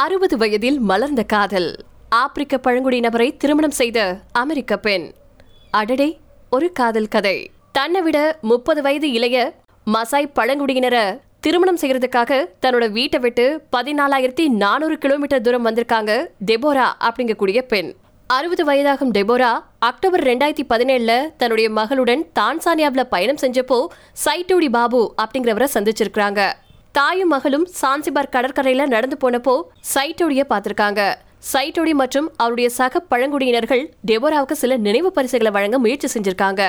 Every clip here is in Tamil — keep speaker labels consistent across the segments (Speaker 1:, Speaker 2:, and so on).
Speaker 1: அறுபது வயதில் மலர்ந்த காதல். ஆப்பிரிக்க பழங்குடி நபரை திருமணம் செய்த அமெரிக்க பெண். அடடே ஒரு காதல் கதை. தன்னை விட முப்பது வயது இளைய மசாய் பழங்குடியினரை திருமணம் செய்யறதுக்காக தன்னோட வீட்டை விட்டு பதினாலாயிரத்தி நானூறு கிலோமீட்டர் தூரம் வந்திருக்காங்க டெபோரா அப்படிங்கக்கூடிய பெண். அறுபது வயதாகும் டெபோரா அக்டோபர் ரெண்டாயிரத்தி பதினேழுல தன்னுடைய மகளுடன் தான்சானியாவில் பயணம் செஞ்சப்போ சைட்டோடி பாபு அப்படிங்கிறவரை சந்திச்சிருக்கிறாங்க. தாயும் மகளும் சான்சிபார் கடற்கரையில நடந்து போனப்போ சைட்டோடிய பார்த்திருக்காங்க. சைட்டோடி மற்றும் அவருடைய சக பழங்குடியினர்கள் டெபோராவுக்கு சில நினைவு பரிசுகளை வழங்க முயற்சி செஞ்சிருக்காங்க.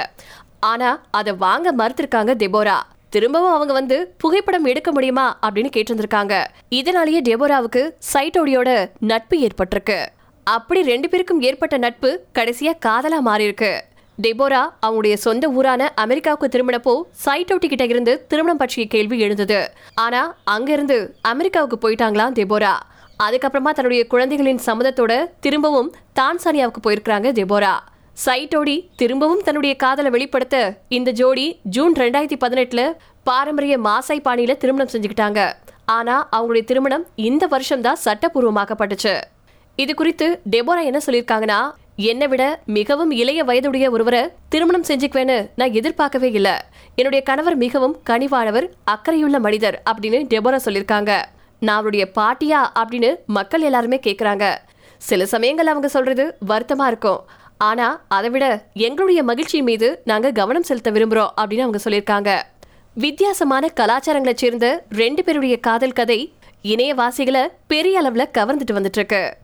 Speaker 1: ஆனா அதை வாங்க மறுத்திருக்காங்க டெபோரா. திரும்பவும் அவங்க வந்து புகைப்படம் எடுக்க முடியுமா அப்படின்னு கேட்டிருந்திருக்காங்க. இதனாலேயே டெபோராவுக்கு சைட்டோடியோட நட்பு ஏற்பட்டிருக்கு. அப்படி ரெண்டு பேருக்கும் ஏற்பட்ட நட்பு கடைசியா காதலா மாறியிருக்கு. டெபோரா அவங்களுடைய சொந்த ஊரான அமெரிக்காவுக்கு திரும்பினப்போ சைட்டோட்டி கிட்ட இருந்து திருமணம் பற்றிய கேள்வி எழுந்தது. ஆனா அங்கிருந்து அமெரிக்காவுக்கு போயிட்டாங்களாம் டெபோரா. அதுக்கப்புறமா தன்னுடைய குழந்தைகளின் சம்மதத்தோட திரும்பவும் தான்சானியாவுக்கு போயிருக்கிறாங்க டெபோரா. சைட்டோடி திரும்பவும் தன்னுடைய காதலை வெளிப்படுத்த இந்த ஜோடி ஜூன் ரெண்டாயிரத்தி பதினெட்டுல பாரம்பரிய மாசாய் பாணியில திருமணம் செஞ்சுக்கிட்டாங்க. ஆனா அவங்களுடைய திருமணம் இந்த வருஷம்தான் சட்டப்பூர்வமாக்கப்பட்டுச்சு. இது குறித்து டெபோரா என்ன சொல்லியிருக்காங்கன்னா என்னை விட மிகவும் இளைய வயதுடைய ஒருவரை திருமணம் செஞ்சுக்குவேன்னு நான் எதிர்பார்க்கவே இல்லை. என்னுடைய கணவர் மிகவும் கனிவானவர் அக்கறையுள்ள மனிதர் அப்படின்னு டெபோரா சொல்லியிருக்காங்க. நான் அவருடைய பாட்டியா அப்படின்னு மக்கள் எல்லாருமே கேட்குறாங்க சில சமயங்கள் அவங்க சொல்றது வருத்தமா இருக்கும். ஆனா அதை விட எங்களுடைய மகிழ்ச்சி மீது நாங்க கவனம் செலுத்த விரும்புறோம் அப்படின்னு அவங்க சொல்லியிருக்காங்க. வித்தியாசமான கலாச்சாரங்களை சேர்ந்த ரெண்டு பேருடைய காதல் கதை இணையவாசிகளை பெரிய அளவுல கவர்ந்துட்டு வந்துட்டு இருக்கு.